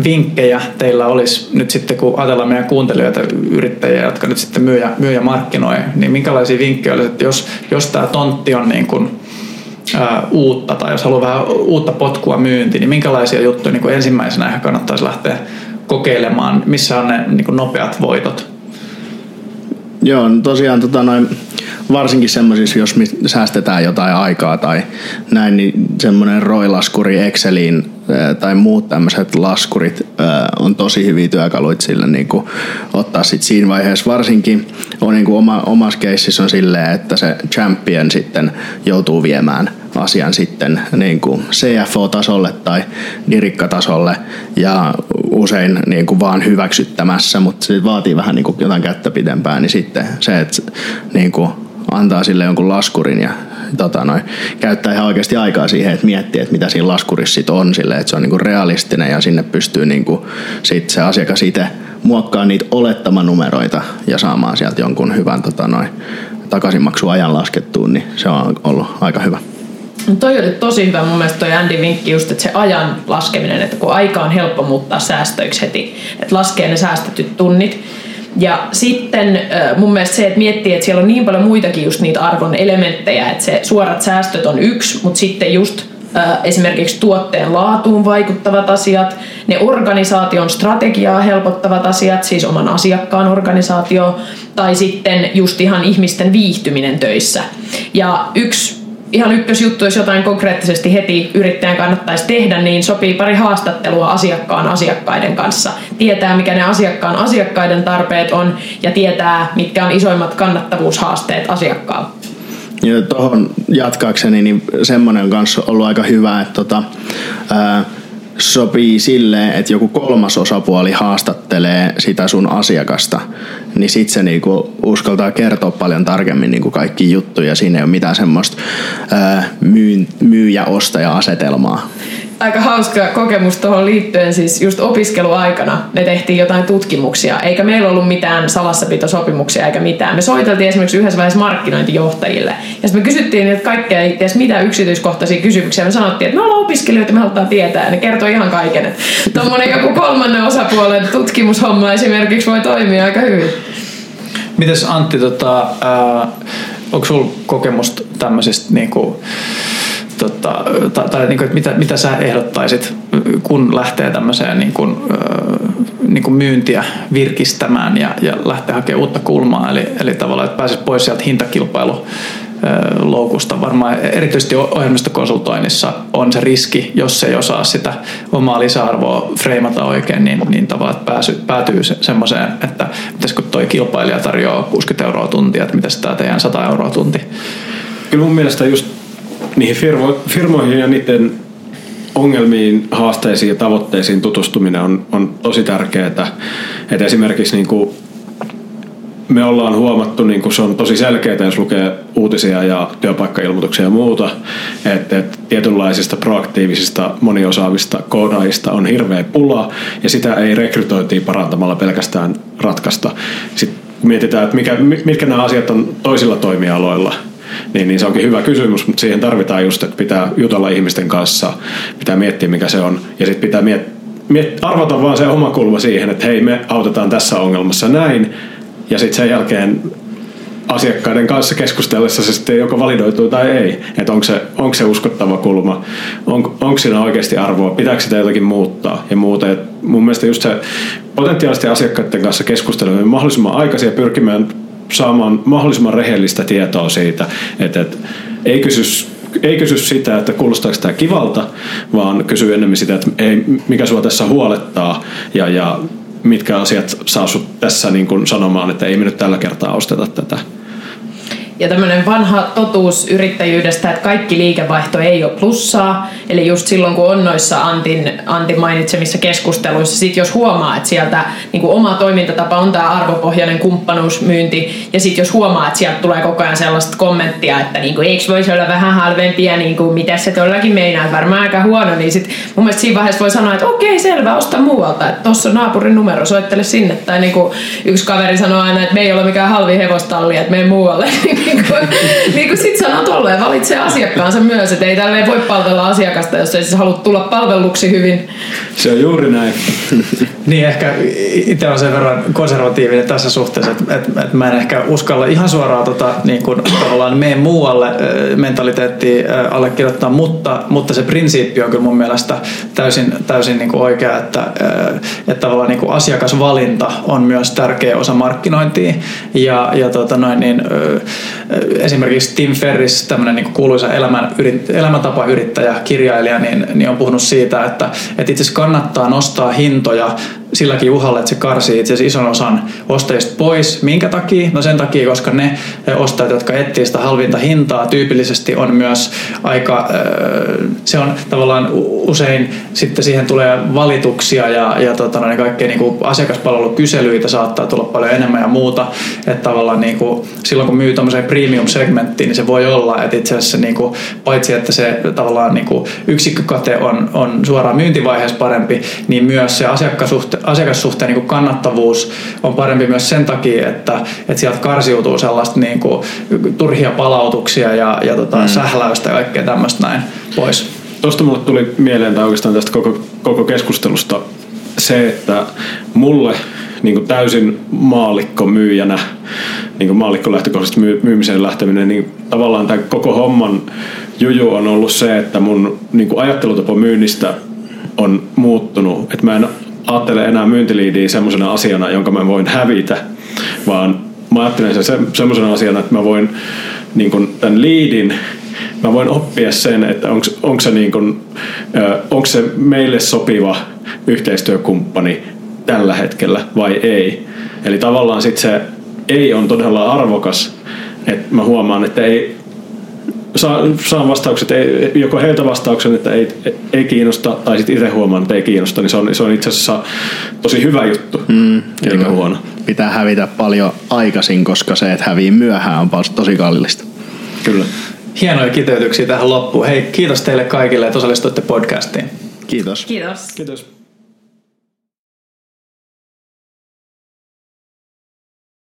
vinkkejä teillä olisi nyt sitten, kun ajatellaan meidän kuuntelijoita, yrittäjiä, jotka nyt sitten myy ja, myy ja markkinoi, niin minkälaisia vinkkejä olisi, että jos, jos tämä tontti on niin kuin, ää, uutta tai jos haluaa vähän uutta potkua myynti, niin minkälaisia juttuja niin kuin ensimmäisenä ehkä kannattaisi lähteä kokeilemaan, missä on ne niin kuin nopeat voitot? Joo, no tosiaan tota noin, varsinkin semmoisissa, jos me säästetään jotain aikaa tai näin, niin semmoinen roilaskuri Exceliin tai muut tämmöiset laskurit on tosi hyviä työkaluita sille niin kuin ottaa sit siinä vaiheessa. Varsinkin on niin kuin oma, omassa keississä on silleen, että se champion sitten joutuu viemään asian sitten niin kuin CFO-tasolle tai dirikkatasolle ja usein niin kuin vaan hyväksyttämässä, mutta se vaatii vähän niin kuin jotain kättä pidempään, niin sitten se, että niin kuin antaa sille jonkun laskurin ja tota noin, käyttää ihan oikeasti aikaa siihen, että miettii, että mitä siinä laskurissa sit on sille, että se on niinku realistinen ja sinne pystyy niinku sit se asiakas itse muokkaamaan niitä olettamanumeroita ja saamaan sieltä jonkun hyvän tota noin, takaisinmaksuajan laskettuun, niin se on ollut aika hyvä. No toi oli tosi hyvä mun mielestä toi Andy vinkki just, että se ajan laskeminen, että kun aika on helppo muuttaa säästöiksi heti, että laskee ne säästetyt tunnit, ja sitten mun mielestä se, että miettii, että siellä on niin paljon muitakin just niitä arvon elementtejä, että se suorat säästöt on yksi, mutta sitten just esimerkiksi tuotteen laatuun vaikuttavat asiat, ne organisaation strategiaa helpottavat asiat, siis oman asiakkaan organisaatio, tai sitten just ihan ihmisten viihtyminen töissä. Ja yksi ihan ykkösjuttu, jos jotain konkreettisesti heti yrittäjän kannattaisi tehdä, niin sopii pari haastattelua asiakkaan asiakkaiden kanssa. Tietää, mikä ne asiakkaan asiakkaiden tarpeet on ja tietää, mitkä on isoimmat kannattavuushaasteet asiakkaalla. Ja tuohon jatkaakseni, niin semmoinen on myös ollut aika hyvä, että tota, ää, sopii silleen, että joku kolmas osapuoli haastattelee sitä sun asiakasta, niin sit se niinku uskaltaa kertoa paljon tarkemmin niinku kaikki juttuja. Siinä ei ole mitään semmoista myyjä-ostaja-asetelmaa aika hauska kokemus tuohon liittyen, siis just opiskeluaikana me tehtiin jotain tutkimuksia, eikä meillä ollut mitään salassapitosopimuksia eikä mitään. Me soiteltiin esimerkiksi yhdessä vaiheessa markkinointijohtajille, ja sitten me kysyttiin että kaikkea, ei mitä yksityiskohtaisia kysymyksiä. Me sanottiin, että me ollaan opiskelijoita, me halutaan tietää, ja ne kertoi ihan kaiken. Tuommoinen joku kolmannen osapuolen tutkimushomma esimerkiksi voi toimia aika hyvin. Mites Antti, tota, äh, onko sulla kokemusta tämmöisistä niinku, tota, tai, tai niin kuin, että mitä, mitä sä ehdottaisit, kun lähtee tämmöiseen niin kuin, niin kuin myyntiä virkistämään ja, ja lähtee hakemaan uutta kulmaa, eli, eli tavallaan, että pääsisi pois sieltä hintakilpailu loukusta. Varmaan erityisesti ohjelmistokonsultoinnissa on se riski, jos ei osaa sitä omaa lisäarvoa freimata oikein, niin, niin tavallaan pääsy, päätyy se, semmoiseen, että mitäs kun toi kilpailija tarjoaa 60 euroa tuntia, että mitäs tämä teidän 100 euroa tunti. Kyllä mun mielestä just niihin firmo, firmoihin ja niiden ongelmiin, haasteisiin ja tavoitteisiin tutustuminen on, on tosi tärkeää. Että esimerkiksi niin kuin me ollaan huomattu, niin kuin se on tosi selkeää, jos lukee uutisia ja työpaikkailmoituksia ja muuta, että, että tietynlaisista proaktiivisista moniosaavista koodaajista on hirveä pula ja sitä ei rekrytointiin parantamalla pelkästään ratkaista. Sitten mietitään, että mikä, mitkä nämä asiat on toisilla toimialoilla – niin, niin se onkin hyvä kysymys, mutta siihen tarvitaan just, että pitää jutella ihmisten kanssa, pitää miettiä mikä se on. Ja sitten pitää miet, miet, arvata vaan se oma kulma siihen, että hei me autetaan tässä ongelmassa näin. Ja sitten sen jälkeen asiakkaiden kanssa keskustellessa se sitten joko validoituu tai ei. Että onko se, onko se uskottava kulma, on, onko siinä oikeasti arvoa, pitääkö sitä jotakin muuttaa? Ja muuta. Et mun mielestä just se potentiaalisten asiakkaiden kanssa keskusteleminen mahdollisimman aikaisin ja pyrkimään saamaan mahdollisimman rehellistä tietoa siitä, että, että ei kysy ei kysy sitä, että kuulostaako tämä kivalta, vaan kysy enemmän sitä, että ei, mikä sua tässä huolettaa ja, ja mitkä asiat saa sut tässä niin kuin sanomaan, että ei me nyt tällä kertaa osteta tätä. Ja tämmöinen vanha totuus yrittäjyydestä, että kaikki liikevaihto ei ole plussaa. Eli just silloin, kun on noissa Antin, Antin mainitsemissa keskusteluissa, sit jos huomaa, että sieltä niin kuin oma toimintatapa on tämä arvopohjainen kumppanuusmyynti, ja sitten jos huomaa, että sieltä tulee koko ajan sellaista kommenttia, että niin kuin, eikö voisi olla vähän halvempia, niin kuin, mitä se todellakin meinaa, varmaan aika huono, niin sitten mun mielestä siinä vaiheessa voi sanoa, että okei, selvä, osta muualta, että tuossa on naapurin numero, soittele sinne. Tai niin kuin yksi kaveri sanoo aina, että me ei ole mikään halvi hevostalli, että mene muualle. niin kuin, niin kuin sit sanoo tolleen, valitsee asiakkaansa myös, että ei tälleen voi palvella asiakasta, jos ei siis halua tulla palvelluksi hyvin. Se on juuri näin. niin, ehkä itse on sen verran konservatiivinen tässä suhteessa, että, että, että mä en ehkä uskalla ihan suoraan tota, niin kuin, tavallaan mene muualle mentaliteettiin allekirjoittaa, mutta, mutta se prinsiippi on kyllä mun mielestä täysin, täysin niin kuin oikea, että, että tavallaan niin kuin asiakasvalinta on myös tärkeä osa markkinointia ja, ja tota noin, niin, esimerkiksi Tim Ferris, tämmöinen niin kuuluisa elämän, yrit, elämäntapayrittäjä, kirjailija, niin, niin on puhunut siitä, että, että itse asiassa kannattaa nostaa hintoja silläkin uhalla, että se karsii itse asiassa ison osan ostajista pois. Minkä takia? No sen takia, koska ne ostajat, jotka etsivät sitä halvinta hintaa, tyypillisesti on myös aika, se on tavallaan usein sitten siihen tulee valituksia ja, ja tota, niin kaikkea niin kuin asiakaspalvelukyselyitä saattaa tulla paljon enemmän ja muuta. Että tavallaan niin kuin, silloin kun myy tämmöiseen premium-segmenttiin, niin se voi olla, että itse asiassa niin kuin, paitsi että se tavallaan niin kuin yksikkökate on, on suoraan myyntivaiheessa parempi, niin myös se asiakassuhte, asiakassuhteen niin kuin kannattavuus on parempi myös sen takia, että, että sieltä karsiutuu sellaista niin kuin, turhia palautuksia ja, ja tota, mm. sähläystä ja kaikkea tämmöistä näin pois. Tuosta mulle tuli mieleen tai oikeastaan tästä koko, koko keskustelusta se, että mulle niin kuin täysin maalikko myyjänä, niin kuin maalikko lähtökohtaisesti myy, myymiseen lähteminen, niin tavallaan tämän koko homman juju on ollut se, että mun niin kuin ajattelutapa myynnistä on muuttunut. Että mä en ajattele enää myyntiliidiä semmoisena asiana, jonka mä voin hävitä, vaan mä ajattelen sen semmoisena asiana, että mä voin niin kuin tämän liidin mä voin oppia sen, että onko se, niin se meille sopiva yhteistyökumppani tällä hetkellä vai ei. Eli tavallaan sitten se ei on todella arvokas, että mä huomaan, että ei, saan vastaukset, ei, joko heiltä vastauksen, että ei, ei kiinnosta, tai sitten itse huomaan, että ei kiinnosta, niin se on, se on itse asiassa tosi hyvä juttu, mm, eikä huono. Pitää hävitä paljon aikaisin, koska se, että hävii myöhään, on tosi kallista. Kyllä. Hienoja kiteytyksiä tähän loppuun. Hei, kiitos teille kaikille, että osallistuitte podcastiin. Kiitos. Kiitos. Kiitos.